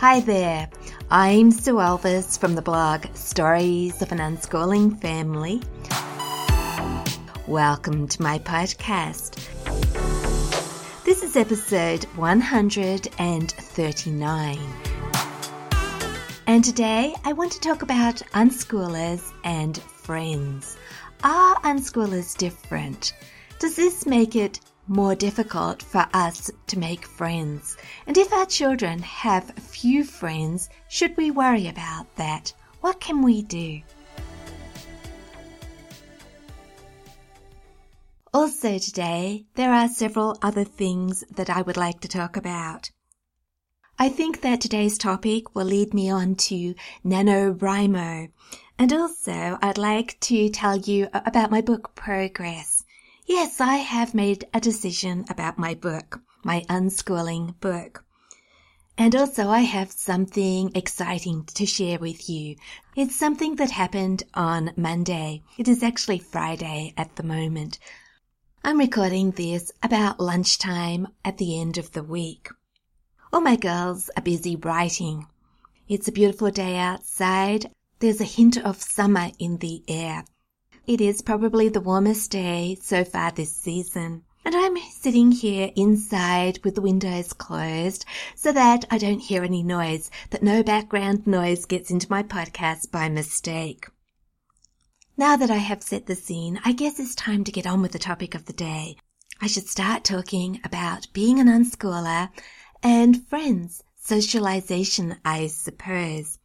Hi there, I'm Sue Elvis from the blog Stories of an Unschooling Family. Welcome to my podcast. This is episode 139. And today I want to talk about unschoolers and friends. Are unschoolers different? Does this make it more difficult for us to make friends? And if our children have few friends, should we worry about that? What can we do? Also, today, there are several other things that I would like to talk about. I think that today's topic will lead me on to NaNoWriMo. And also, I'd like to tell you about my book progress. Yes, I have made a decision about my book, my unschooling book. And also, I have something exciting to share with you. It's something that happened on Monday. It is actually Friday at the moment. I'm recording this about lunchtime at the end of the week. All my girls are busy writing. It's a beautiful day outside. There's a hint of summer in the air. It is probably the warmest day so far this season. And I'm sitting here inside with the windows closed so that I don't hear any noise, that no background noise gets into my podcast by mistake. Now that I have set the scene, I guess it's time to get on with the topic of the day. I should start talking about being an unschooler and friends, socialization, I suppose.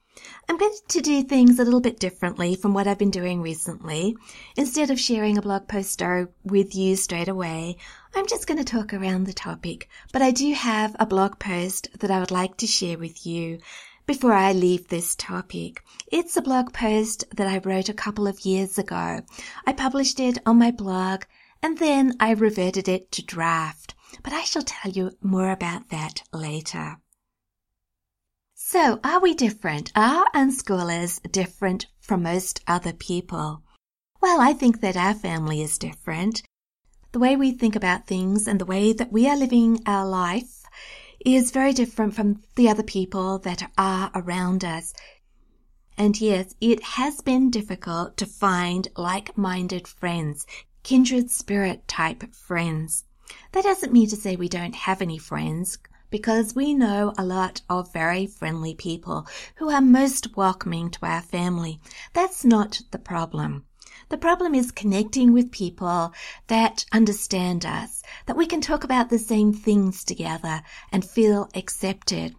I'm going to do things a little bit differently from what I've been doing recently. Instead of sharing a blog post with you straight away, I'm just going to talk around the topic. But I do have a blog post that I would like to share with you before I leave this topic. It's a blog post that I wrote a couple of years ago. I published it on my blog and then I reverted it to draft but I shall tell you more about that later. So, are we different? Are unschoolers different from most other people? Well, I think that our family is different. The way we think about things and the way that we are living our life is very different from the other people that are around us. And yes, it has been difficult to find like-minded friends, kindred spirit type friends. That doesn't mean to say we don't have any friends, because we know a lot of very friendly people who are most welcoming to our family. That's not the problem. The problem is connecting with people that understand us, that we can talk about the same things together and feel accepted.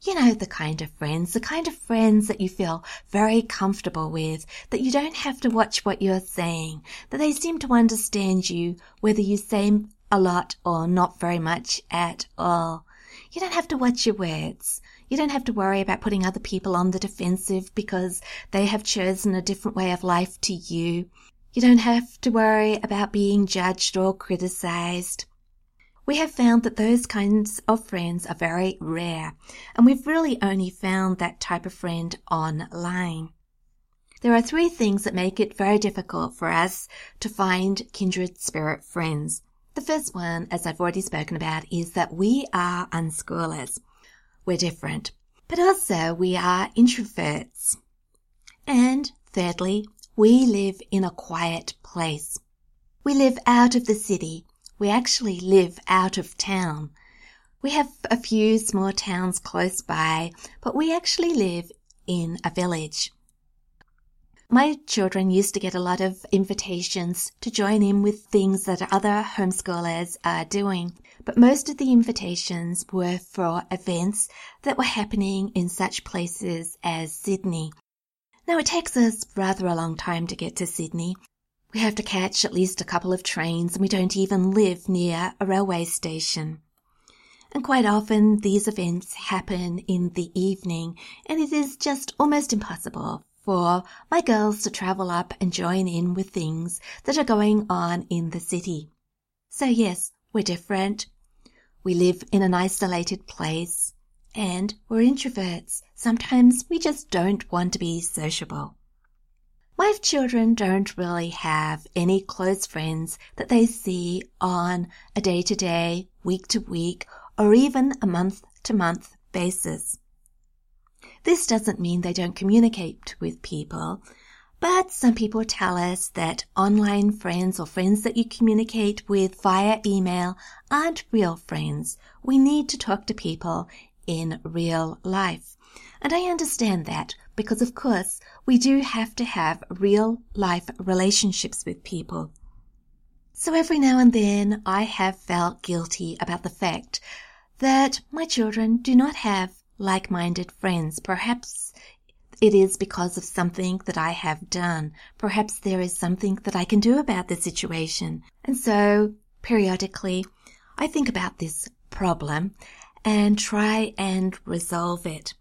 You know, the kind of friends, the kind of friends that you feel very comfortable with, that you don't have to watch what you're saying, that they seem to understand you whether you say a lot or not very much at all. You don't have to watch your words. You don't have to worry about putting other people on the defensive because they have chosen a different way of life to you. You don't have to worry about being judged or criticized. We have found that those kinds of friends are very rare, and we've really only found that type of friend online. There are three things that make it very difficult for us to find kindred spirit friends. The first one, as I've already spoken about, is that we are unschoolers. We're different, but also we are introverts. And thirdly, we live in a quiet place. We live out of the city we actually live out of town. We have a few small towns close by, but we actually live in a village. My children used to get a lot of invitations to join in with things that other homeschoolers are doing, but most of the invitations were for events that were happening in such places as Sydney. Now it takes us rather a long time to get to Sydney, we have to catch at least a couple of trains and we don't even live near a railway station. And quite often these events happen in the evening and it is just almost impossible for my girls to travel up and join in with things that are going on in the city. So yes, we're different. We live in an isolated place and we're introverts. Sometimes we just don't want to be sociable. My children don't really have any close friends that they see on a day to day, week to week, or even a month to month basis. This doesn't mean they don't communicate with people, but some people tell us that online friends or friends that you communicate with via email aren't real friends. We need to talk to people in real life. And I understand that because of course we do have to have real life relationships with people. So every now and then I have felt guilty about the fact that my children do not have like-minded friends. Perhaps it is because of something that I have done. Perhaps there is something that I can do about the situation. And so periodically I think about this problem and try and resolve it.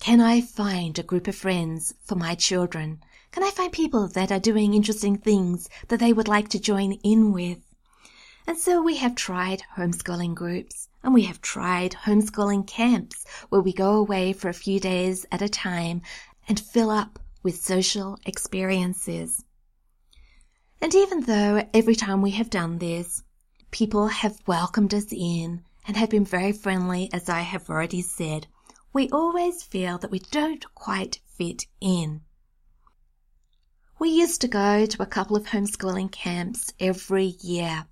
Can I find a group of friends for my children? Can I find people that are doing interesting things that they would like to join in with? And so we have tried homeschooling groups and we have tried homeschooling camps where we go away for a few days at a time and fill up with social experiences. And even though every time we have done this, people have welcomed us in and have been very friendly, as I have already said, we always feel that we don't quite fit in. We used to go to a couple of homeschooling camps every year,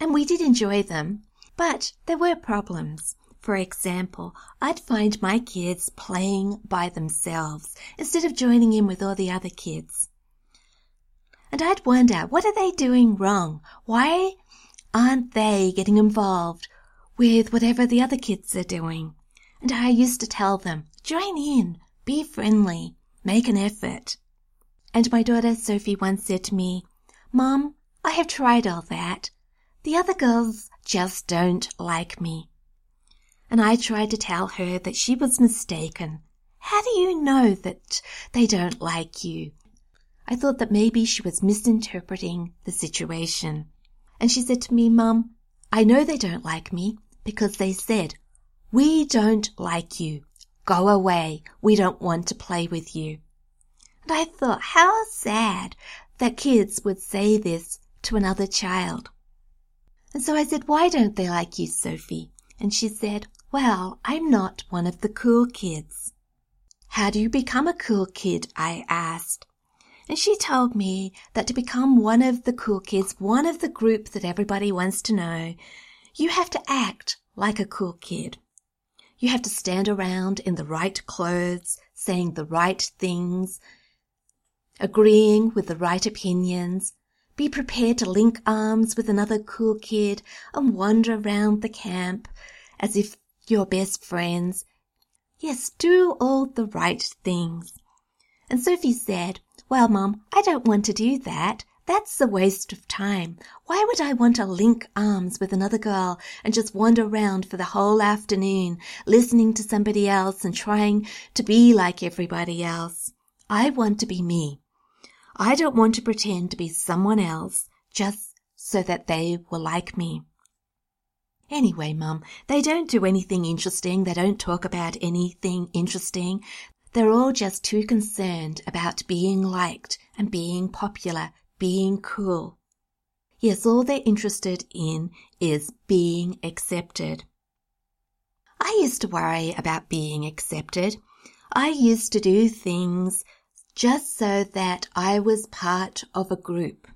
and we did enjoy them, but there were problems. For example, I'd find my kids playing by themselves instead of joining in with all the other kids. And I'd wonder, what are they doing wrong? Why aren't they getting involved with whatever the other kids are doing? And I used to tell them, join in, be friendly, make an effort. And my daughter Sophie once said to me, Mom, I have tried all that. The other girls just don't like me. And I tried to tell her that she was mistaken. How do you know that they don't like you? I thought that maybe she was misinterpreting the situation. And she said to me, Mum, I know they don't like me because they said we don't like you. Go away. We don't want to play with you. And I thought, how sad that kids would say this to another child. And so I said, why don't they like you, Sophie? And she said, well, I'm not one of the cool kids. How do you become a cool kid? I asked. And she told me that to become one of the cool kids, one of the group that everybody wants to know, you have to act like a cool kid. You have to stand around in the right clothes, saying the right things, agreeing with the right opinions. Be prepared to link arms with another cool kid and wander around the camp as if you're best friends. Yes, do all the right things. And Sophie said, Well, Mum, I don't want to do that. That's a waste of time. Why would I want to link arms with another girl and just wander around for the whole afternoon, listening to somebody else and trying to be like everybody else? I want to be me. I don't want to pretend to be someone else just so that they will like me. Anyway, Mum, they don't do anything interesting. They don't talk about anything interesting. They're all just too concerned about being liked and being popular being cool. Yes, all they're interested in is being accepted. I used to worry about being accepted. I used to do things just so that I was part of a group.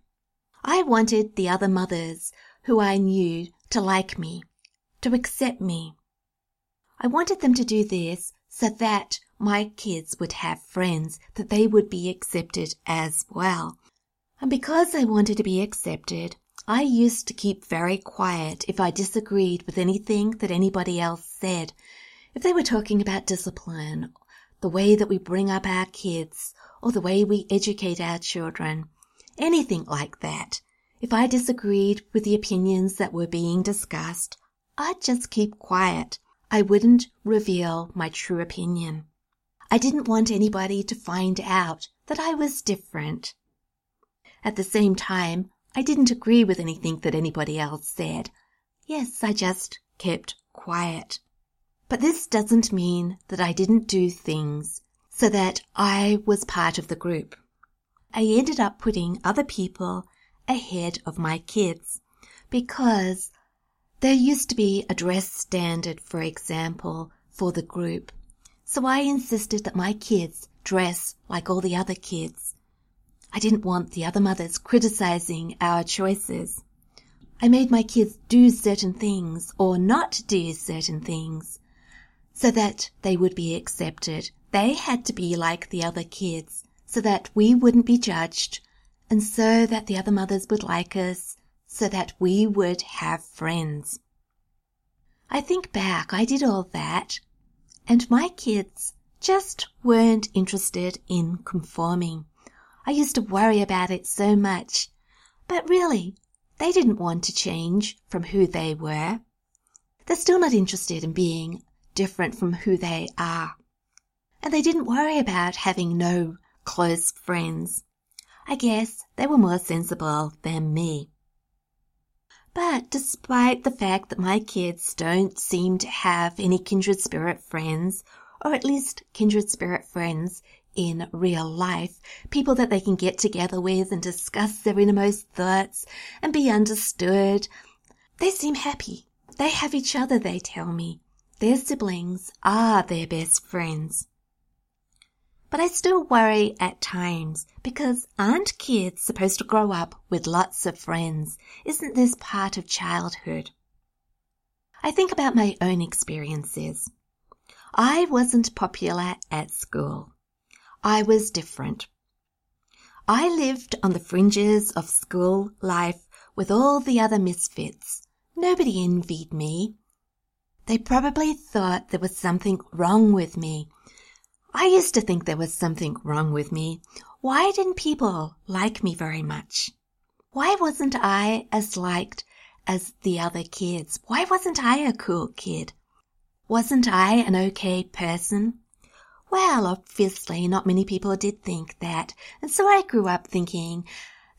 I wanted the other mothers who I knew to like me, to accept me. I wanted them to do this so that my kids would have friends, that they would be accepted as well. And because I wanted to be accepted, I used to keep very quiet if I disagreed with anything that anybody else said. If they were talking about discipline, the way that we bring up our kids, or the way we educate our children, anything like that. If I disagreed with the opinions that were being discussed, I'd just keep quiet. I wouldn't reveal my true opinion. I didn't want anybody to find out that I was different. At the same time, I didn't agree with anything that anybody else said. Yes, I just kept quiet. But this doesn't mean that I didn't do things so that I was part of the group. I ended up putting other people ahead of my kids because there used to be a dress standard, for example, for the group. So I insisted that my kids dress like all the other kids. I didn't want the other mothers criticizing our choices. I made my kids do certain things or not do certain things so that they would be accepted. They had to be like the other kids so that we wouldn't be judged and so that the other mothers would like us so that we would have friends. I think back, I did all that and my kids just weren't interested in conforming. I used to worry about it so much, but really, they didn't want to change from who they were. They're still not interested in being different from who they are. And they didn't worry about having no close friends. I guess they were more sensible than me. But despite the fact that my kids don't seem to have any kindred spirit friends, or at least kindred spirit friends in real life, people that they can get together with and discuss their innermost thoughts and be understood. They seem happy. They have each other, they tell me. Their siblings are their best friends. But I still worry at times because aren't kids supposed to grow up with lots of friends? Isn't this part of childhood? I think about my own experiences. I wasn't popular at school. I was different. I lived on the fringes of school life with all the other misfits. Nobody envied me. They probably thought there was something wrong with me. I used to think there was something wrong with me. Why didn't people like me very much? Why wasn't I as liked as the other kids? Why wasn't I a cool kid? Wasn't I an okay person? Well, obviously not many people did think that, and so I grew up thinking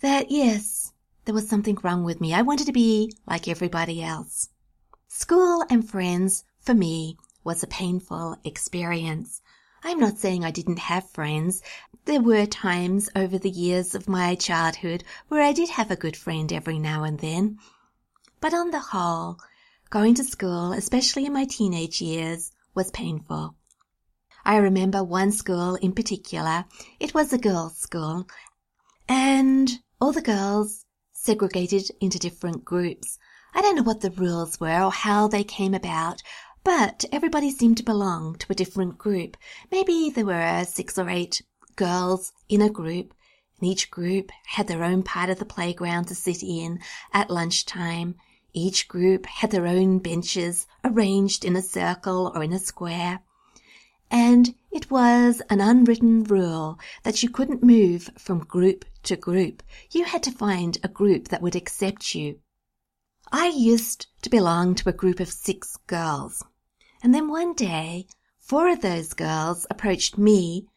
that yes, there was something wrong with me. I wanted to be like everybody else. School and friends, for me, was a painful experience. I'm not saying I didn't have friends. There were times over the years of my childhood where I did have a good friend every now and then. But on the whole, going to school, especially in my teenage years, was painful. I remember one school in particular. It was a girls' school, and all the girls segregated into different groups. I don't know what the rules were or how they came about, but everybody seemed to belong to a different group. Maybe there were six or eight girls in a group, and each group had their own part of the playground to sit in at lunchtime. Each group had their own benches arranged in a circle or in a square and it was an unwritten rule that you couldn't move from group to group. You had to find a group that would accept you. I used to belong to a group of six girls. And then one day, four of those girls approached me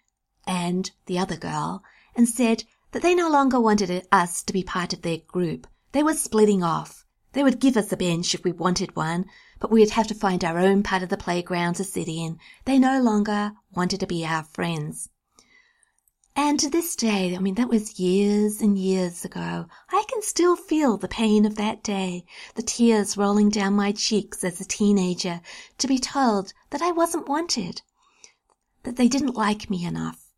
and the other girl and said that they no longer wanted us to be part of their group. They were splitting off. They would give us a bench if we wanted one, but we'd have to find our own part of the playground to sit in. They no longer wanted to be our friends. And to this day, I mean, that was years and years ago, I can still feel the pain of that day, the tears rolling down my cheeks as a teenager to be told that I wasn't wanted, that they didn't like me enough.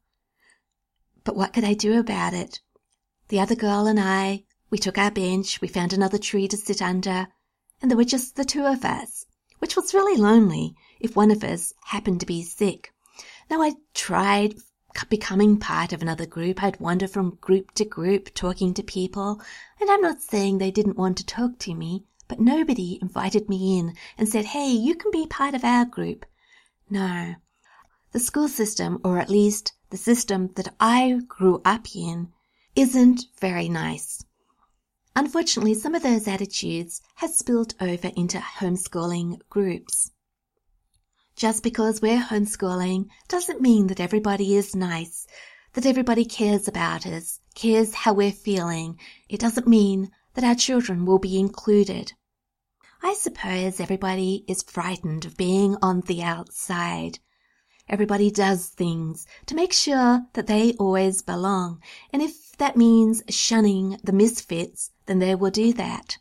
But what could I do about it? The other girl and I, we took our bench, we found another tree to sit under, and there were just the two of us, which was really lonely if one of us happened to be sick. Now I tried becoming part of another group. I'd wander from group to group talking to people, and I'm not saying they didn't want to talk to me, but nobody invited me in and said, hey, you can be part of our group. No. The school system, or at least the system that I grew up in, isn't very nice. Unfortunately, some of those attitudes have spilled over into homeschooling groups. Just because we're homeschooling doesn't mean that everybody is nice, that everybody cares about us, cares how we're feeling. It doesn't mean that our children will be included. I suppose everybody is frightened of being on the outside. Everybody does things to make sure that they always belong, and if that means shunning the misfits, then they will do that.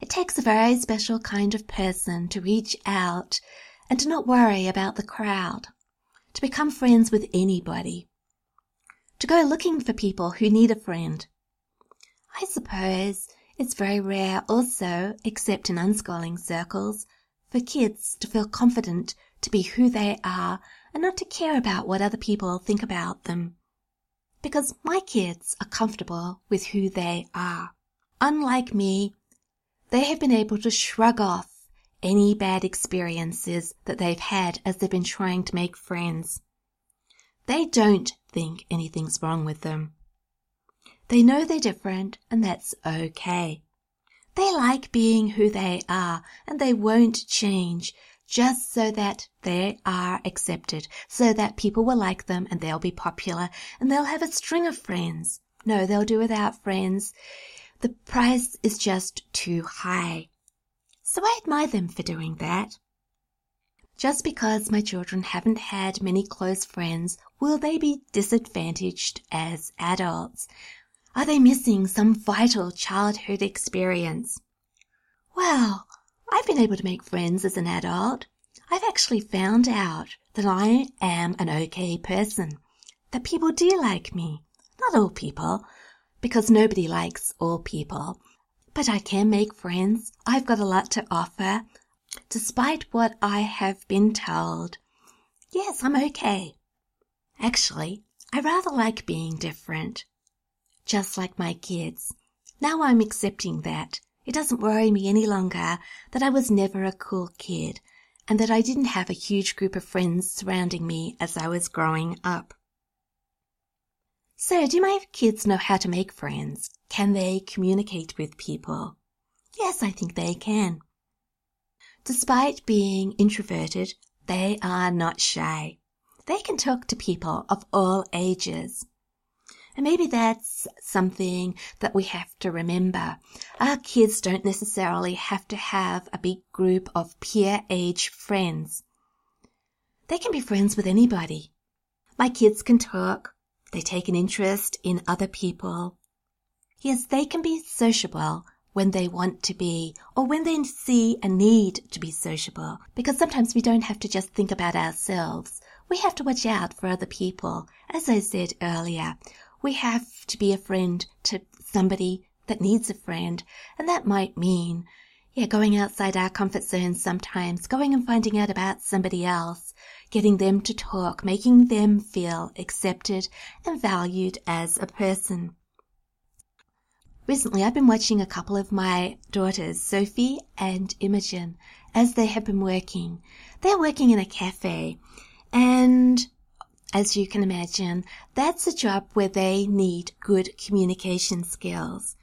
It takes a very special kind of person to reach out and to not worry about the crowd. to become friends with anybody, to go looking for people who need a friend. I suppose it's very rare also, except in unschooling circles, for kids to feel confident to be who they are and not to care about what other people think about them. Because my kids are comfortable with who they are. Unlike me, they have been able to shrug off any bad experiences that they've had as they've been trying to make friends. They don't think anything's wrong with them. They know they're different and that's okay. They like being who they are and they won't change just so that they are accepted, so that people will like them and they'll be popular and they'll have a string of friends. No, they'll do without friends. The price is just too high. So I admire them for doing that. Just because my children haven't had many close friends, will they be disadvantaged as adults? Are they missing some vital childhood experience? Well, I've been able to make friends as an adult. I've actually found out that I am an okay person, that people do like me. Not all people, because nobody likes all people. But I can make friends. I've got a lot to offer, despite what I have been told. Yes, I'm okay. Actually, I rather like being different just like my kids. Now I'm accepting that. It doesn't worry me any longer that I was never a cool kid and that I didn't have a huge group of friends surrounding me as I was growing up. So, do my kids know how to make friends? Can they communicate with people? Yes, I think they can. Despite being introverted, they are not shy. They can talk to people of all ages. And maybe that's something that we have to remember. Our kids don't necessarily have to have a big group of peer age friends. They can be friends with anybody. My kids can talk. They take an interest in other people. Yes, they can be sociable when they want to be or when they see a need to be sociable because sometimes we don't have to just think about ourselves. We have to watch out for other people. As I said earlier, we have to be a friend to somebody that needs a friend. And that might mean, yeah, going outside our comfort zone sometimes, going and finding out about somebody else, getting them to talk, making them feel accepted and valued as a person. Recently, I've been watching a couple of my daughters, Sophie and Imogen, as they have been working. They're working in a cafe and as you can imagine, that's a job where they need good communication skills.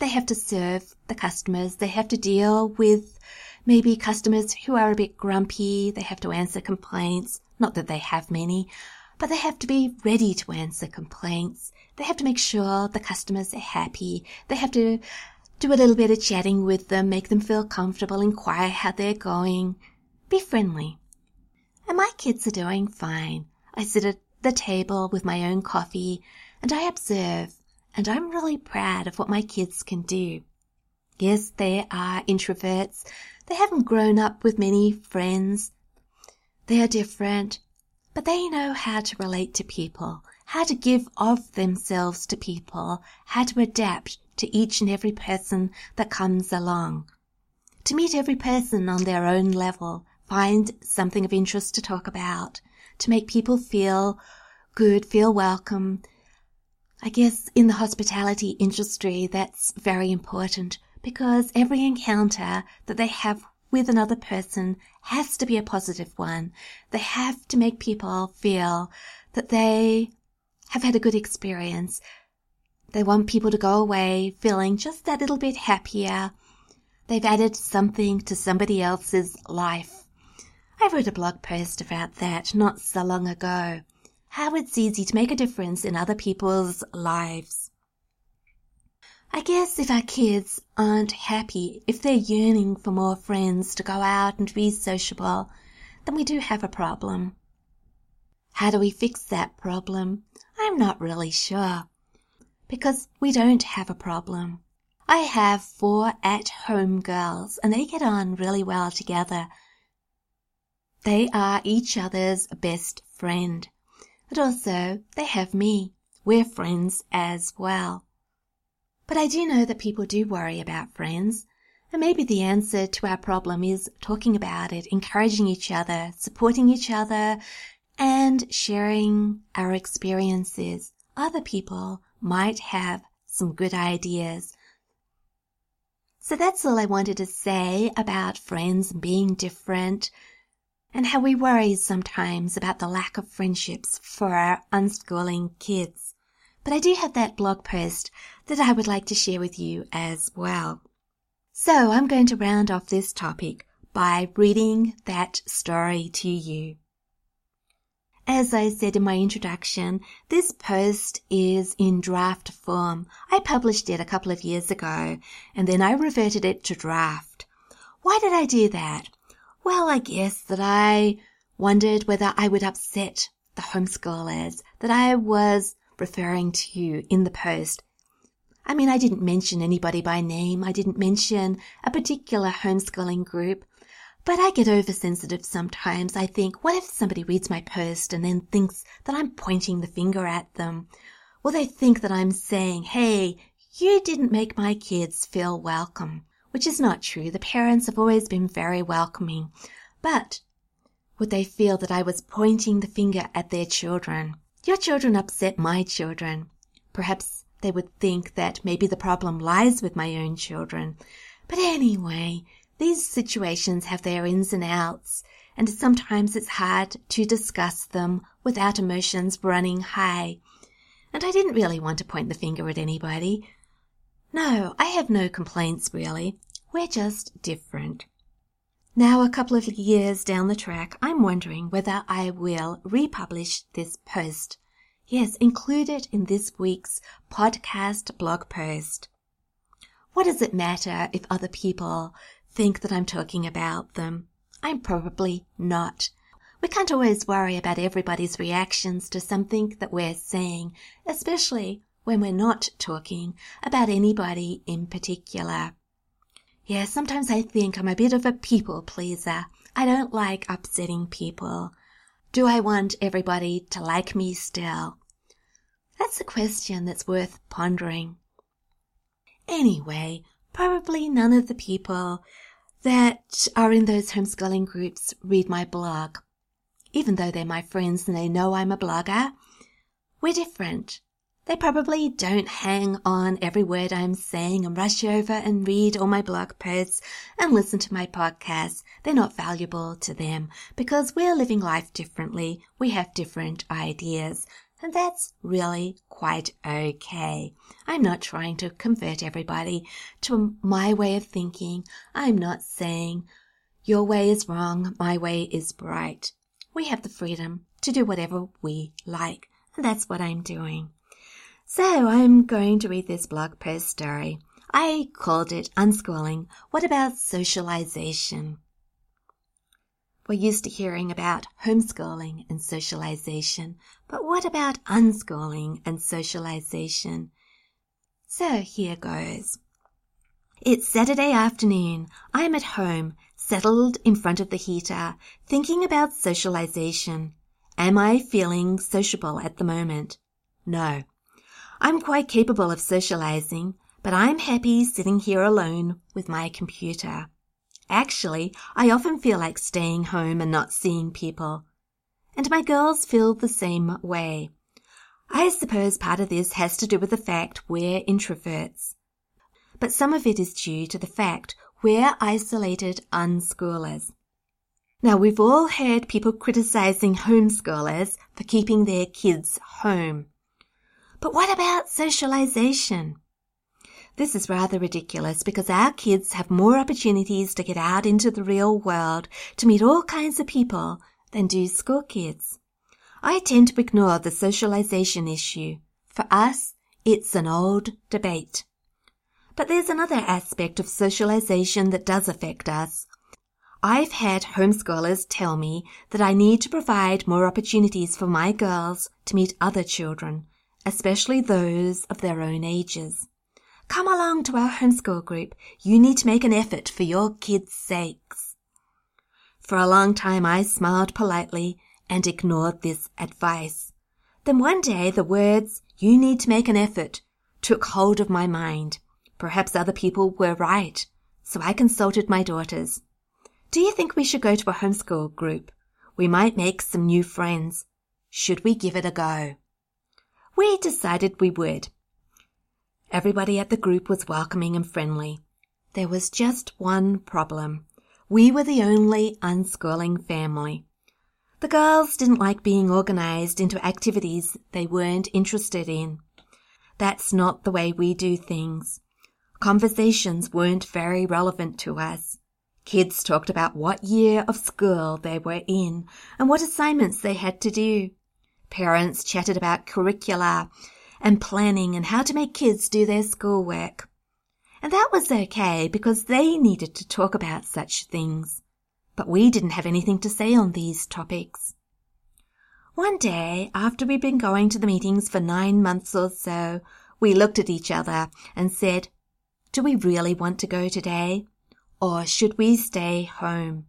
They have to serve the customers. They have to deal with maybe customers who are a bit grumpy. They have to answer complaints. Not that they have many, but they have to be ready to answer complaints. They have to make sure the customers are happy. They have to do a little bit of chatting with them, make them feel comfortable, inquire how they're going. Be friendly. And my kids are doing fine. I sit at the table with my own coffee and I observe, and I'm really proud of what my kids can do. Yes, they are introverts. They haven't grown up with many friends. They are different, but they know how to relate to people, how to give of themselves to people, how to adapt to each and every person that comes along. To meet every person on their own level, find something of interest to talk about, to make people feel good, feel welcome. I guess in the hospitality industry, that's very important because every encounter that they have with another person has to be a positive one. They have to make people feel that they have had a good experience. They want people to go away feeling just that little bit happier. They've added something to somebody else's life. I wrote a blog post about that not so long ago. How it's easy to make a difference in other people's lives. I guess if our kids aren't happy, if they're yearning for more friends to go out and be sociable, then we do have a problem. How do we fix that problem? I'm not really sure. Because we don't have a problem. I have four at-home girls and they get on really well together they are each other's best friend. But also, they have me. We're friends as well. But I do know that people do worry about friends. And maybe the answer to our problem is talking about it, encouraging each other, supporting each other, and sharing our experiences. Other people might have some good ideas. So that's all I wanted to say about friends being different and how we worry sometimes about the lack of friendships for our unschooling kids. But I do have that blog post that I would like to share with you as well. So I'm going to round off this topic by reading that story to you. As I said in my introduction, this post is in draft form. I published it a couple of years ago and then I reverted it to draft. Why did I do that? Well, I guess that I wondered whether I would upset the homeschoolers that I was referring to in the post I mean, I didn't mention anybody by name. I didn't mention a particular homeschooling group. But I get oversensitive sometimes. I think, what if somebody reads my post and then thinks that I'm pointing the finger at them? Will they think that I'm saying, hey, you didn't make my kids feel welcome? Which is not true. The parents have always been very welcoming. But would they feel that I was pointing the finger at their children? Your children upset my children. Perhaps they would think that maybe the problem lies with my own children. But anyway, these situations have their ins and outs, and sometimes it's hard to discuss them without emotions running high. And I didn't really want to point the finger at anybody. No, I have no complaints really. We're just different. Now, a couple of years down the track, I'm wondering whether I will republish this post Yes, include it in this week's podcast blog post. What does it matter if other people think that I'm talking about them? I'm probably not. We can't always worry about everybody's reactions to something that we're saying, especially when we're not talking about anybody in particular. Yeah, sometimes I think I'm a bit of a people pleaser. I don't like upsetting people. Do I want everybody to like me still? That's a question that's worth pondering. Anyway, probably none of the people that are in those homeschooling groups read my blog. Even though they're my friends and they know I'm a blogger, we're different. They probably don't hang on every word I'm saying and rush over and read all my blog posts and listen to my podcasts. They're not valuable to them because we're living life differently. We have different ideas. And that's really quite okay. I'm not trying to convert everybody to my way of thinking. I'm not saying your way is wrong, my way is right. We have the freedom to do whatever we like. And that's what I'm doing. So I'm going to read this blog post story. I called it Unschooling. What about socialization? We're used to hearing about homeschooling and socialization, but what about unschooling and socialization? So here goes. It's Saturday afternoon. I am at home, settled in front of the heater, thinking about socialization. Am I feeling sociable at the moment? No. I'm quite capable of socializing, but I'm happy sitting here alone with my computer. Actually, I often feel like staying home and not seeing people. And my girls feel the same way. I suppose part of this has to do with the fact we're introverts. But some of it is due to the fact we're isolated unschoolers. Now we've all heard people criticizing homeschoolers for keeping their kids home. But what about socialization? This is rather ridiculous because our kids have more opportunities to get out into the real world to meet all kinds of people than do school kids. I tend to ignore the socialization issue. For us, it's an old debate. But there's another aspect of socialization that does affect us. I've had homeschoolers tell me that I need to provide more opportunities for my girls to meet other children, especially those of their own ages. Come along to our homeschool group. You need to make an effort for your kids' sakes. For a long time I smiled politely and ignored this advice. Then one day the words, you need to make an effort, took hold of my mind. Perhaps other people were right, so I consulted my daughters. Do you think we should go to a homeschool group? We might make some new friends. Should we give it a go? We decided we would. Everybody at the group was welcoming and friendly. There was just one problem. We were the only unschooling family. The girls didn't like being organized into activities they weren't interested in. That's not the way we do things. Conversations weren't very relevant to us. Kids talked about what year of school they were in and what assignments they had to do. Parents chatted about curricula and planning and how to make kids do their schoolwork. And that was okay because they needed to talk about such things. But we didn't have anything to say on these topics. One day, after we'd been going to the meetings for nine months or so, we looked at each other and said, Do we really want to go today? Or should we stay home?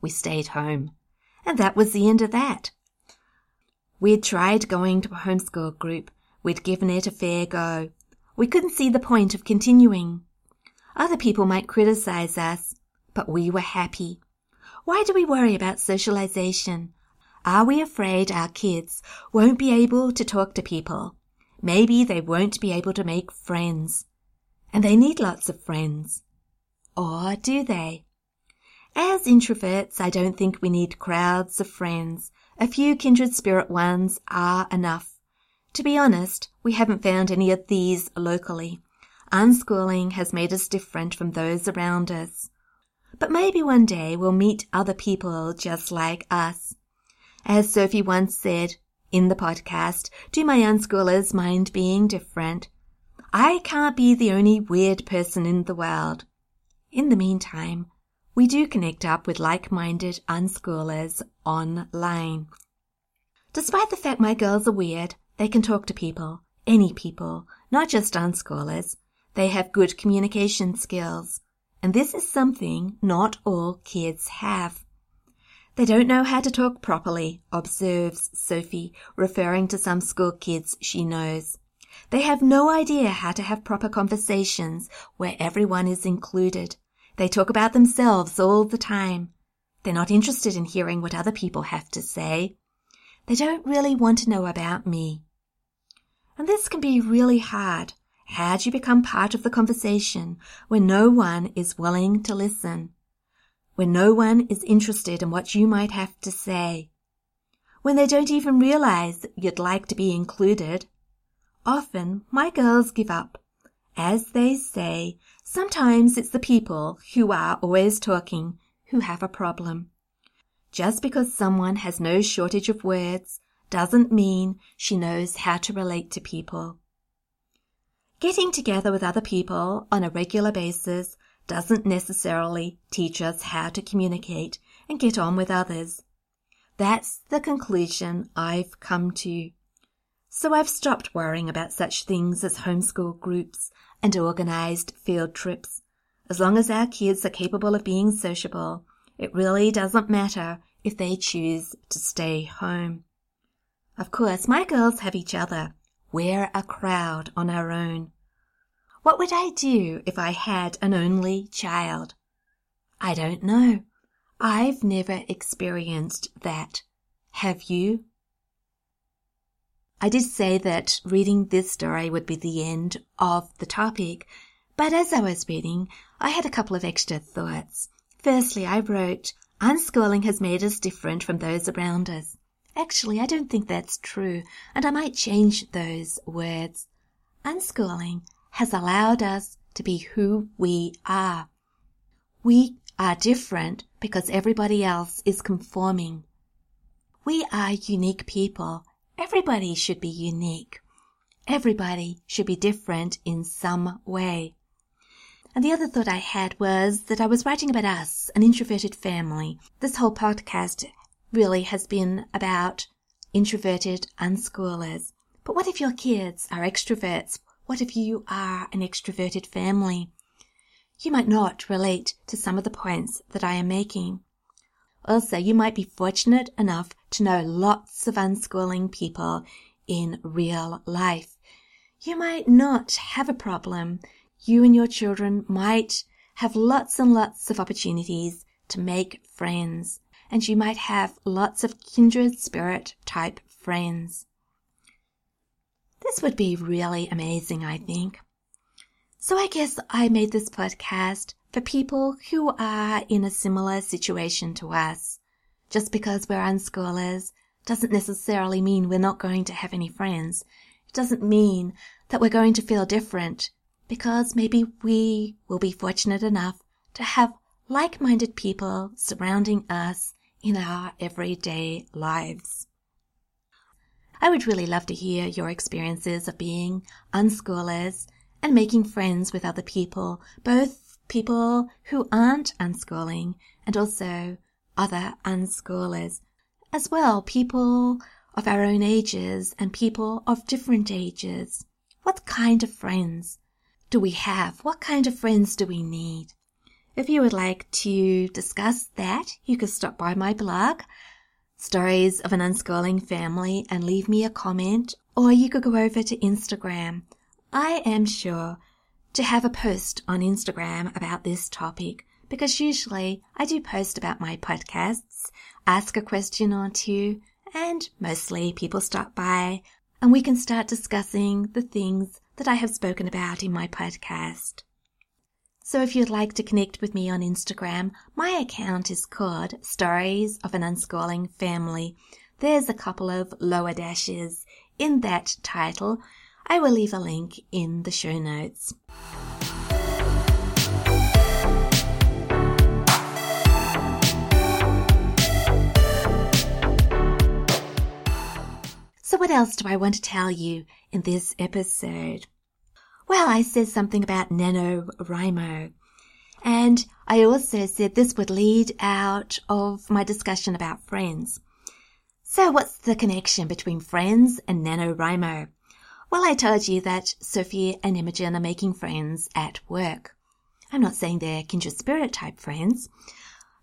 We stayed home. And that was the end of that. We'd tried going to a homeschool group. We'd given it a fair go. We couldn't see the point of continuing. Other people might criticize us, but we were happy. Why do we worry about socialization? Are we afraid our kids won't be able to talk to people? Maybe they won't be able to make friends. And they need lots of friends. Or do they? As introverts, I don't think we need crowds of friends. A few kindred spirit ones are enough. To be honest, we haven't found any of these locally. Unschooling has made us different from those around us. But maybe one day we'll meet other people just like us. As Sophie once said in the podcast, do my unschoolers mind being different? I can't be the only weird person in the world. In the meantime, we do connect up with like-minded unschoolers online. Despite the fact my girls are weird, they can talk to people, any people, not just unschoolers. They have good communication skills. And this is something not all kids have. They don't know how to talk properly, observes Sophie, referring to some school kids she knows. They have no idea how to have proper conversations where everyone is included. They talk about themselves all the time. They're not interested in hearing what other people have to say. They don't really want to know about me. And this can be really hard. How do you become part of the conversation when no one is willing to listen? when no one is interested in what you might have to say, when they don't even realize you'd like to be included. Often my girls give up. As they say, sometimes it's the people who are always talking who have a problem. Just because someone has no shortage of words doesn't mean she knows how to relate to people. Getting together with other people on a regular basis doesn't necessarily teach us how to communicate and get on with others. That's the conclusion I've come to. So I've stopped worrying about such things as homeschool groups and organized field trips. As long as our kids are capable of being sociable, it really doesn't matter if they choose to stay home. Of course, my girls have each other. We're a crowd on our own. What would I do if I had an only child? I don't know. I've never experienced that. Have you? I did say that reading this story would be the end of the topic, but as I was reading, I had a couple of extra thoughts. Firstly, I wrote, Unschooling has made us different from those around us. Actually, I don't think that's true, and I might change those words. Unschooling has allowed us to be who we are. We are different because everybody else is conforming. We are unique people. Everybody should be unique. Everybody should be different in some way. And the other thought I had was that I was writing about us, an introverted family. This whole podcast really has been about introverted unschoolers. But what if your kids are extroverts? What if you are an extroverted family? You might not relate to some of the points that I am making. Also, you might be fortunate enough to know lots of unschooling people in real life. You might not have a problem. You and your children might have lots and lots of opportunities to make friends, and you might have lots of kindred spirit type friends. This would be really amazing, I think. So I guess I made this podcast for people who are in a similar situation to us. Just because we're unschoolers doesn't necessarily mean we're not going to have any friends. It doesn't mean that we're going to feel different because maybe we will be fortunate enough to have like-minded people surrounding us in our everyday lives. I would really love to hear your experiences of being unschoolers and making friends with other people, both people who aren't unschooling and also other unschoolers. As well, people of our own ages and people of different ages. What kind of friends do we have? What kind of friends do we need? If you would like to discuss that, you could stop by my blog, Stories of an Unschooling Family, and leave me a comment, or you could go over to Instagram. I am sure to have a post on Instagram about this topic because usually I do post about my podcasts, ask a question or two, and mostly people stop by and we can start discussing the things that I have spoken about in my podcast. So if you'd like to connect with me on Instagram, my account is called Stories of an Unschooling Family. There's a couple of lower dashes in that title. I will leave a link in the show notes. So what else do I want to tell you in this episode? Well, I said something about NaNoWriMo. And I also said this would lead out of my discussion about friends. So what's the connection between friends and NaNoWriMo? Well, I told you that Sophie and Imogen are making friends at work. I'm not saying they're kindred spirit type friends,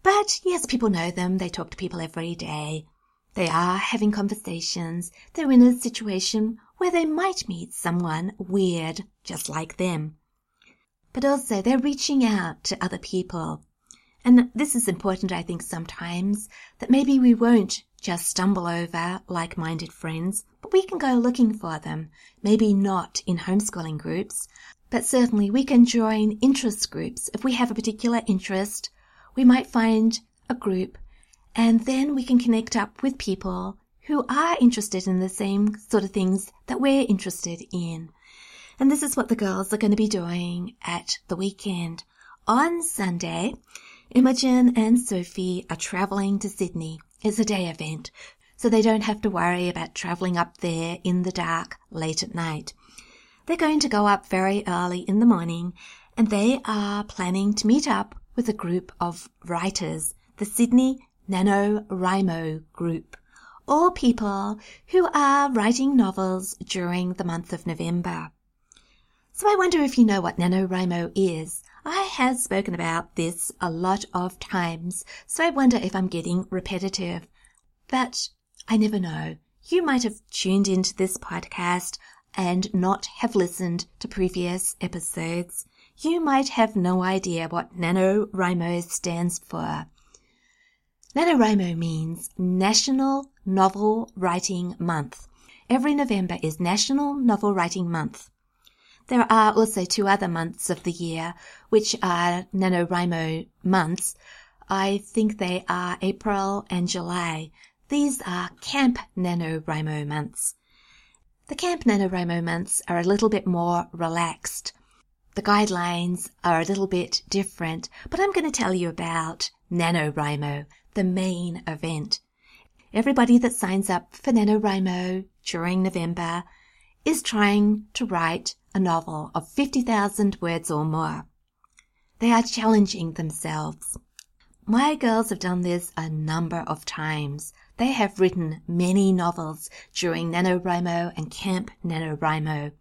but yes, people know them. They talk to people every day. They are having conversations. They're in a situation where they might meet someone weird just like them. But also they're reaching out to other people. And this is important, I think, sometimes, that maybe we won't just stumble over like-minded friends, but we can go looking for them. Maybe not in homeschooling groups, but certainly we can join interest groups. If we have a particular interest, we might find a group and then we can connect up with people who are interested in the same sort of things that we're interested in. And this is what the girls are going to be doing at the weekend. On Sunday, Imogen and Sophie are traveling to Sydney. It's a day event, so they don't have to worry about traveling up there in the dark late at night. They're going to go up very early in the morning and they are planning to meet up with a group of writers, the Sydney NaNoWriMo group, or people who are writing novels during the month of November. So I wonder if you know what NaNoWriMo is. I have spoken about this a lot of times, so I wonder if I'm getting repetitive. But I never know. You might have tuned into this podcast and not have listened to previous episodes. You might have no idea what NaNoWriMo stands for. NaNoWriMo means National Novel Writing Month. Every November is National Novel Writing Month. There are also two other months of the year, which are NaNoWriMo months. I think they are April and July. These are Camp NaNoWriMo months. The Camp NaNoWriMo months are a little bit more relaxed. The guidelines are a little bit different, but I'm going to tell you about NaNoWriMo, the main event. Everybody that signs up for NaNoWriMo during November is trying to write a novel of 50,000 words or more. They are challenging themselves. My girls have done this a number of times. They have written many novels during NaNoWriMo and Camp NaNoWriMo.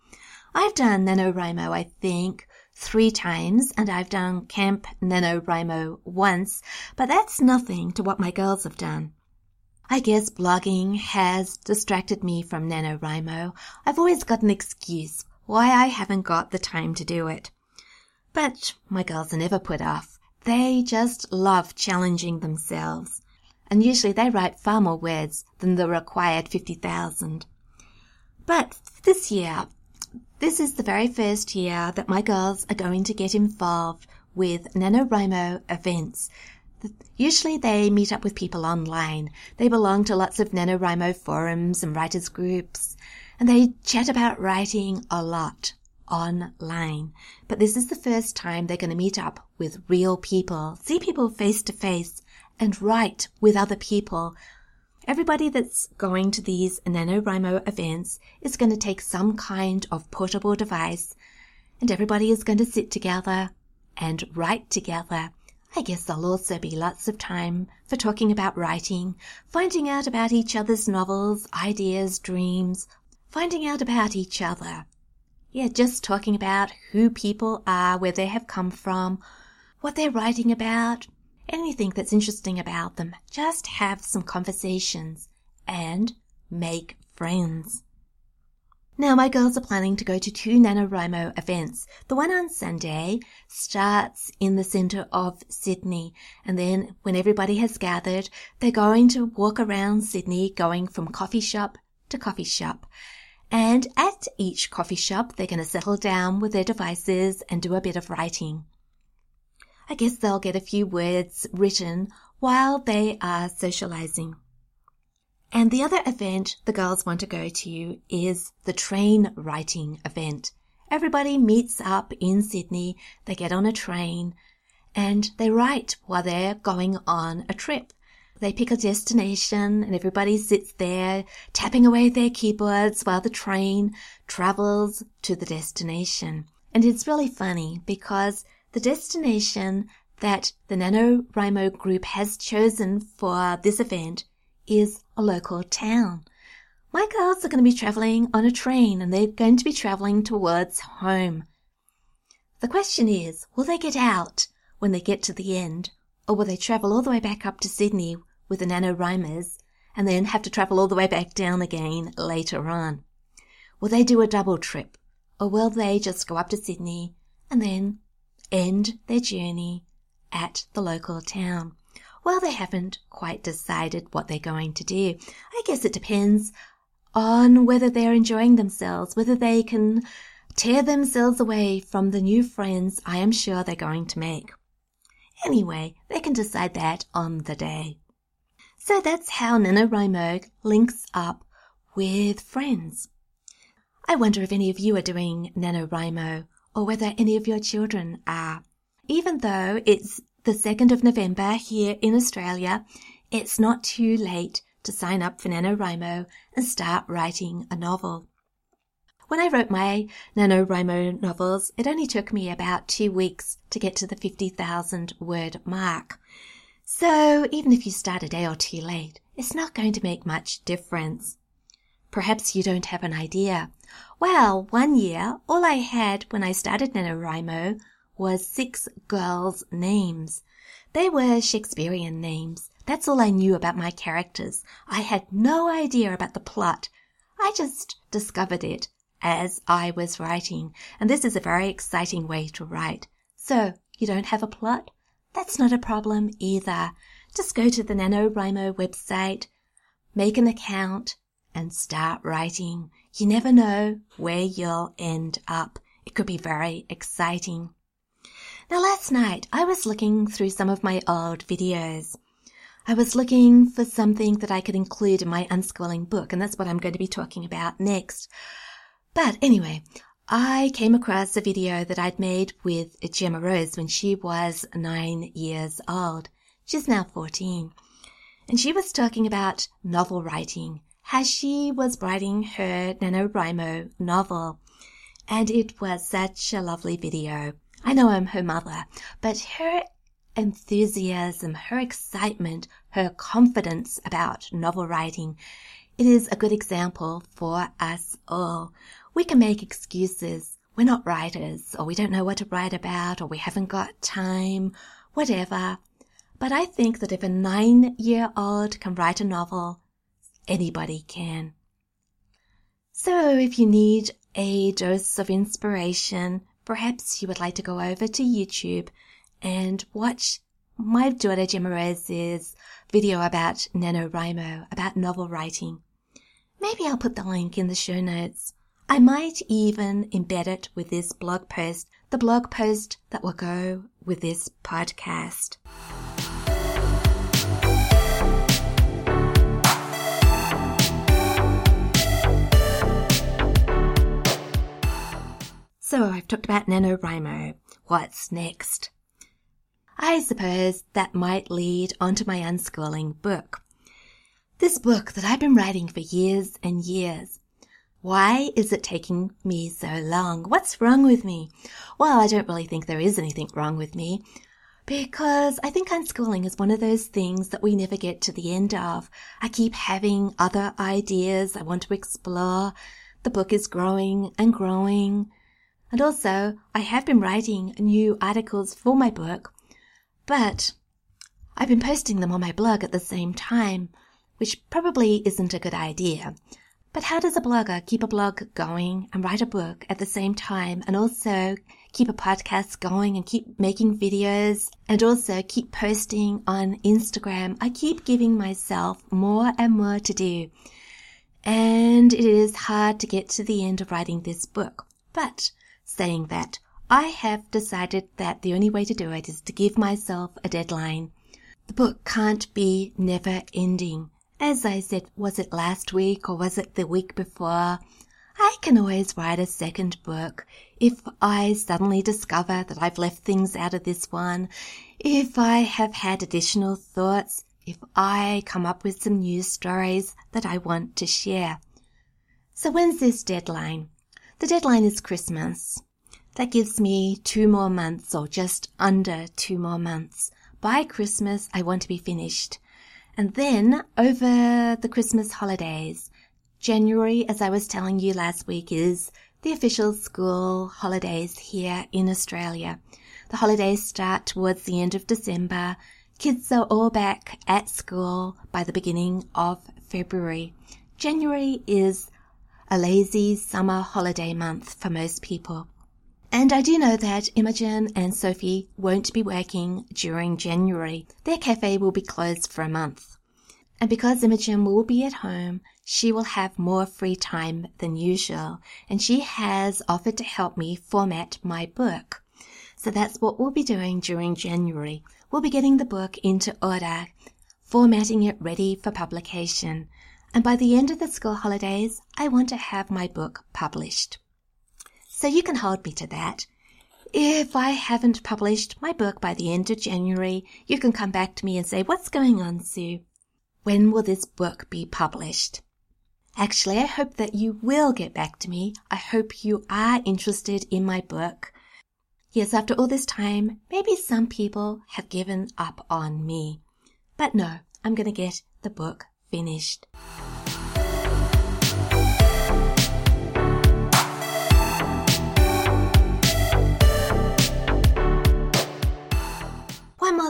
I've done NaNoWriMo, I think, three times and I've done Camp NaNoWriMo once, but that's nothing to what my girls have done. I guess blogging has distracted me from NaNoWriMo. I've always got an excuse why I haven't got the time to do it. But my girls are never put off. They just love challenging themselves. And usually they write far more words than the required 50,000. But this year, this is the very first year that my girls are going to get involved with NaNoWriMo events. Usually they meet up with people online. They belong to lots of NaNoWriMo forums and writers groups, they chat about writing a lot online. But this is the first time they're going to meet up with real people, see people face to face, and write with other people Everybody that's going to these NaNoWriMo events is going to take some kind of portable device and everybody is going to sit together and write together. I guess there'll also be lots of time for talking about writing, finding out about each other's novels, ideas, dreams, finding out about each other. Yeah, just talking about who people are, where they have come from, what they're writing about, anything that's interesting about them. Just have some conversations and make friends. Now my girls are planning to go to two NaNoWriMo events. The one on Sunday starts in the centre of Sydney and then when everybody has gathered, they're going to walk around Sydney going from coffee shop to coffee shop. And at each coffee shop, they're going to settle down with their devices and do a bit of writing. I guess they'll get a few words written while they are socializing. And the other event the girls want to go to is the train writing event. Everybody meets up in Sydney, they get on a train, and they write while they're going on a trip. They pick a destination and everybody sits there tapping away their keyboards while the train travels to the destination. And it's really funny because the destination that the NaNoWriMo group has chosen for this event is a local town. My girls are going to be traveling on a train and they're going to be traveling towards home. The question is, will they get out when they get to the end Oh, or will they travel all the way back up to Sydney with the NaNoWriMers and then have to travel all the way back down again later on? Will they do a double trip oh, or will they just go up to Sydney and then end their journey at the local town. Well, they haven't quite decided what they're going to do. I guess it depends on whether they're enjoying themselves, whether they can tear themselves away from the new friends I am sure they're going to make. Anyway, they can decide that on the day. So that's how NaNoWriMo links up with friends. I wonder if any of you are doing NaNoWriMo or whether any of your children are. Even though it's the 2nd of November here in Australia, it's not too late to sign up for NaNoWriMo and start writing a novel. When I wrote my NaNoWriMo novels, it only took me about two weeks to get to the 50,000 word mark. So even if you start a day or two late, it's not going to make much difference. Perhaps you don't have an idea. Well, one year, all I had when I started NaNoWriMo was six girls' names. They were Shakespearean names. That's all I knew about my characters. I had no idea about the plot. I just discovered it as I was writing, and this is a very exciting way to write. So, you don't have a plot? That's not a problem either. Just go to the NaNoWriMo website, make an account, and start writing. You never know where you'll end up. It could be very exciting. Now last night I was looking through some of my old videos. I was looking for something that I could include in my unschooling book, and that's what I'm going to be talking about next. But anyway, I came across a video that I'd made with Gemma Rose when she was nine years old. She's now 14. And she was talking about novel writing as she was writing her NaNoWriMo novel. And it was such a lovely video. I know I'm her mother, but her enthusiasm, her excitement, her confidence about novel writing, it is a good example for us all. We can make excuses we're not writers, or we don't know what to write about, or we haven't got time, whatever. But I think that if a nine year old can write a novel, anybody can. So if you need a dose of inspiration, perhaps you would like to go over to YouTube and watch my daughter Rose's video about NaNoWriMo, about novel writing. Maybe I'll put the link in the show notes. I might even embed it with this blog post, the blog post that will go with this podcast. So I've talked about NaNoWriMo. What's next? I suppose that might lead onto my unschooling book. This book that I've been writing for years and years. Why is it taking me so long? What's wrong with me? Well, I don't really think there is anything wrong with me because I think unschooling is one of those things that we never get to the end of. I keep having other ideas I want to explore. The book is growing and growing. And also, I have been writing new articles for my book, but I've been posting them on my blog at the same time, which probably isn't a good idea. But how does a blogger keep a blog going and write a book at the same time and also keep a podcast going and keep making videos and also keep posting on Instagram? I keep giving myself more and more to do. And it is hard to get to the end of writing this book. But saying that, I have decided that the only way to do it is to give myself a deadline. The book can't be never ending. As I said, was it last week or was it the week before? I can always write a second book if I suddenly discover that I've left things out of this one, if I have had additional thoughts, if I come up with some new stories that I want to share. So when's this deadline? The deadline is Christmas. That gives me two more months or just under two more months. By Christmas, I want to be finished. And then over the Christmas holidays, January, as I was telling you last week, is the official school holidays here in Australia. The holidays start towards the end of December. Kids are all back at school by the beginning of February. January is a lazy summer holiday month for most people. And I do know that Imogen and Sophie won't be working during January. Their cafe will be closed for a month. And because Imogen will be at home, she will have more free time than usual. And she has offered to help me format my book. So that's what we'll be doing during January. We'll be getting the book into order, formatting it ready for publication. And by the end of the school holidays, I want to have my book published. So you can hold me to that. If I haven't published my book by the end of January, you can come back to me and say, What's going on, Sue? When will this book be published? Actually, I hope that you will get back to me. I hope you are interested in my book. Yes, after all this time, maybe some people have given up on me. But no, I'm going to get the book finished.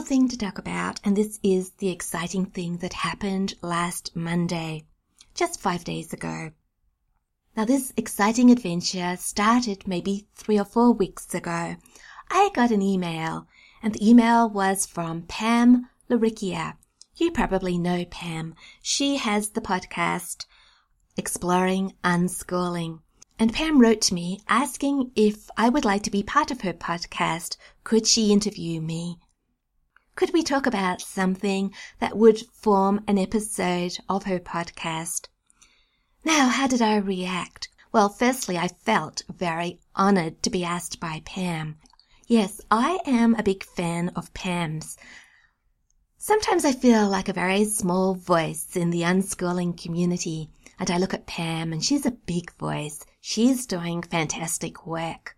Thing to talk about, and this is the exciting thing that happened last Monday, just five days ago. Now, this exciting adventure started maybe three or four weeks ago. I got an email, and the email was from Pam Laricchia. You probably know Pam. She has the podcast Exploring Unschooling. And Pam wrote to me asking if I would like to be part of her podcast. Could she interview me? Could we talk about something that would form an episode of her podcast? Now, how did I react? Well, firstly, I felt very honored to be asked by Pam. Yes, I am a big fan of Pam's. Sometimes I feel like a very small voice in the unschooling community, and I look at Pam and she's a big voice. She's doing fantastic work.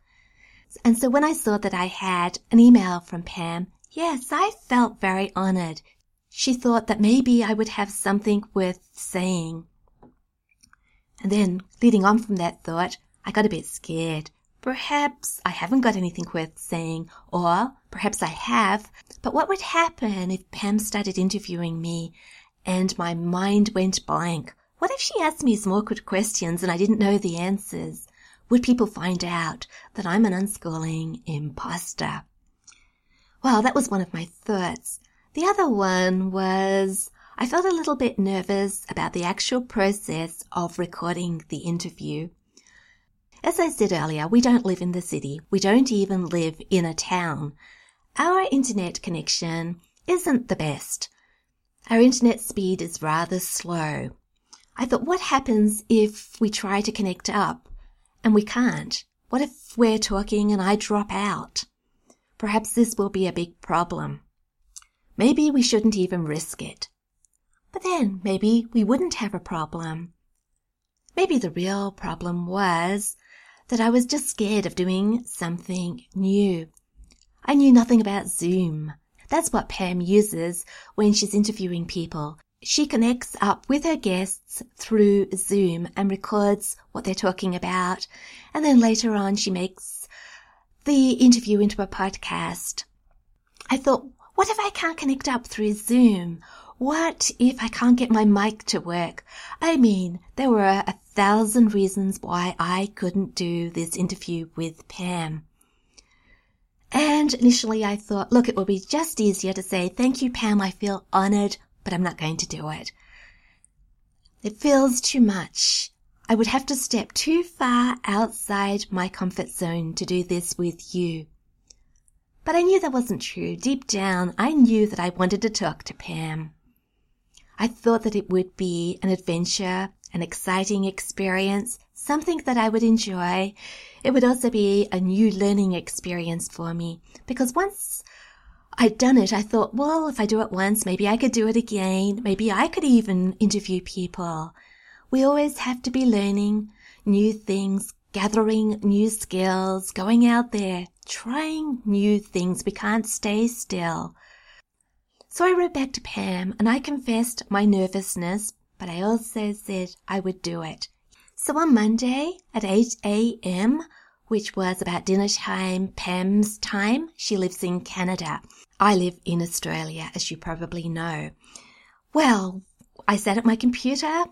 And so when I saw that I had an email from Pam, Yes, I felt very honored. She thought that maybe I would have something worth saying. And then, leading on from that thought, I got a bit scared. Perhaps I haven't got anything worth saying, or perhaps I have. But what would happen if Pam started interviewing me and my mind went blank? What if she asked me some awkward questions and I didn't know the answers? Would people find out that I'm an unschooling imposter? Well, that was one of my thoughts. The other one was I felt a little bit nervous about the actual process of recording the interview. As I said earlier, we don't live in the city. We don't even live in a town. Our internet connection isn't the best. Our internet speed is rather slow. I thought, what happens if we try to connect up and we can't? What if we're talking and I drop out? Perhaps this will be a big problem. Maybe we shouldn't even risk it. But then maybe we wouldn't have a problem. Maybe the real problem was that I was just scared of doing something new. I knew nothing about Zoom. That's what Pam uses when she's interviewing people. She connects up with her guests through Zoom and records what they're talking about. And then later on, she makes the interview into a podcast. I thought, what if I can't connect up through Zoom? What if I can't get my mic to work? I mean, there were a thousand reasons why I couldn't do this interview with Pam. And initially I thought, look, it will be just easier to say, thank you, Pam. I feel honored, but I'm not going to do it. It feels too much. I would have to step too far outside my comfort zone to do this with you. But I knew that wasn't true. Deep down, I knew that I wanted to talk to Pam. I thought that it would be an adventure, an exciting experience, something that I would enjoy. It would also be a new learning experience for me because once I'd done it, I thought, well, if I do it once, maybe I could do it again. Maybe I could even interview people. We always have to be learning new things, gathering new skills, going out there, trying new things. We can't stay still. So I wrote back to Pam and I confessed my nervousness, but I also said I would do it. So on Monday at 8 a.m., which was about dinner time, Pam's time, she lives in Canada. I live in Australia, as you probably know. Well, I sat at my computer.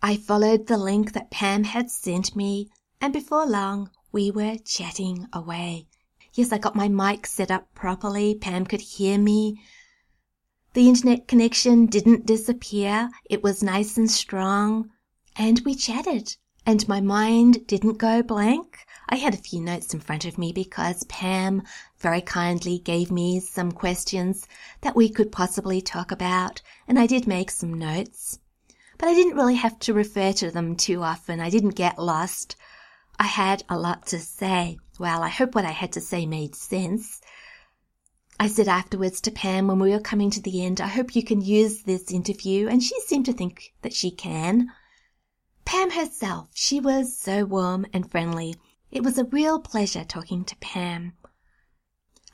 I followed the link that Pam had sent me, and before long, we were chatting away. Yes, I got my mic set up properly. Pam could hear me. The internet connection didn't disappear. It was nice and strong. And we chatted. And my mind didn't go blank. I had a few notes in front of me because Pam very kindly gave me some questions that we could possibly talk about, and I did make some notes. But I didn't really have to refer to them too often. I didn't get lost. I had a lot to say. Well, I hope what I had to say made sense. I said afterwards to Pam when we were coming to the end, I hope you can use this interview, and she seemed to think that she can. Pam herself, she was so warm and friendly. It was a real pleasure talking to Pam.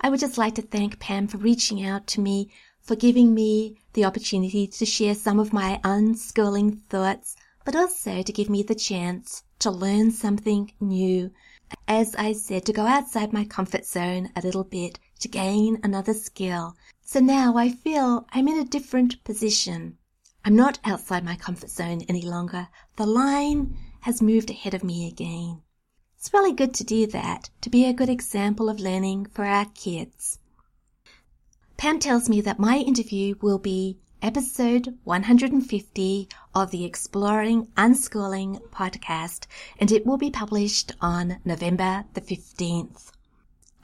I would just like to thank Pam for reaching out to me, for giving me the opportunity to share some of my unschooling thoughts, but also to give me the chance to learn something new. As I said, to go outside my comfort zone a little bit to gain another skill. So now I feel I'm in a different position. I'm not outside my comfort zone any longer. The line has moved ahead of me again. It's really good to do that, to be a good example of learning for our kids. Pam tells me that my interview will be episode 150 of the Exploring Unschooling podcast, and it will be published on November the 15th.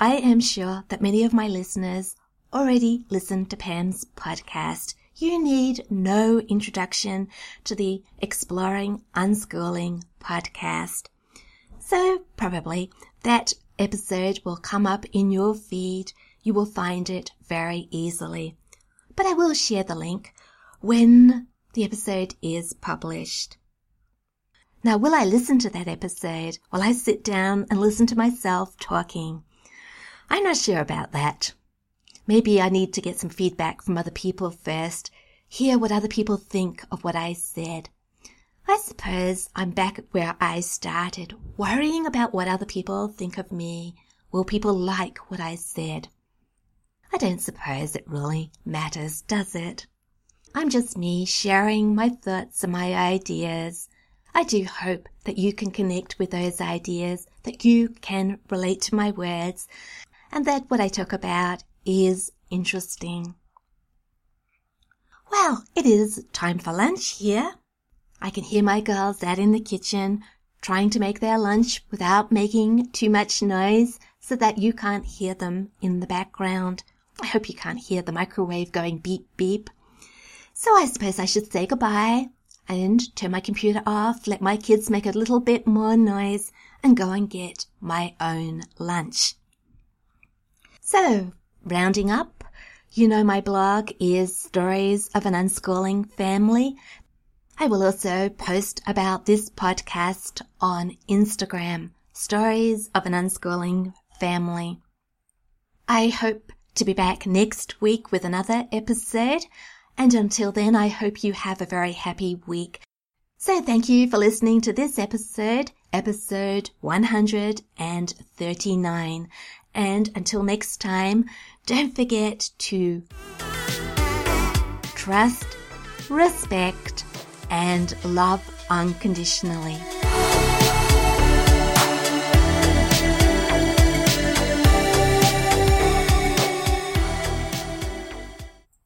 I am sure that many of my listeners already listen to Pam's podcast. You need no introduction to the Exploring Unschooling podcast. So probably that episode will come up in your feed. You will find it very easily. But I will share the link when the episode is published. Now, will I listen to that episode? Will I sit down and listen to myself talking? I'm not sure about that. Maybe I need to get some feedback from other people first, hear what other people think of what I said. I suppose I'm back where I started, worrying about what other people think of me. Will people like what I said? I don't suppose it really matters, does it? I'm just me sharing my thoughts and my ideas. I do hope that you can connect with those ideas, that you can relate to my words, and that what I talk about is interesting. Well, it is time for lunch here. I can hear my girls out in the kitchen trying to make their lunch without making too much noise so that you can't hear them in the background. I hope you can't hear the microwave going beep beep. So I suppose I should say goodbye and turn my computer off, let my kids make a little bit more noise and go and get my own lunch. So, rounding up, you know my blog is Stories of an Unschooling Family. I will also post about this podcast on Instagram, Stories of an Unschooling Family. I hope to be back next week with another episode. And until then, I hope you have a very happy week. So thank you for listening to this episode, episode 139. And until next time, don't forget to trust, respect, and love unconditionally.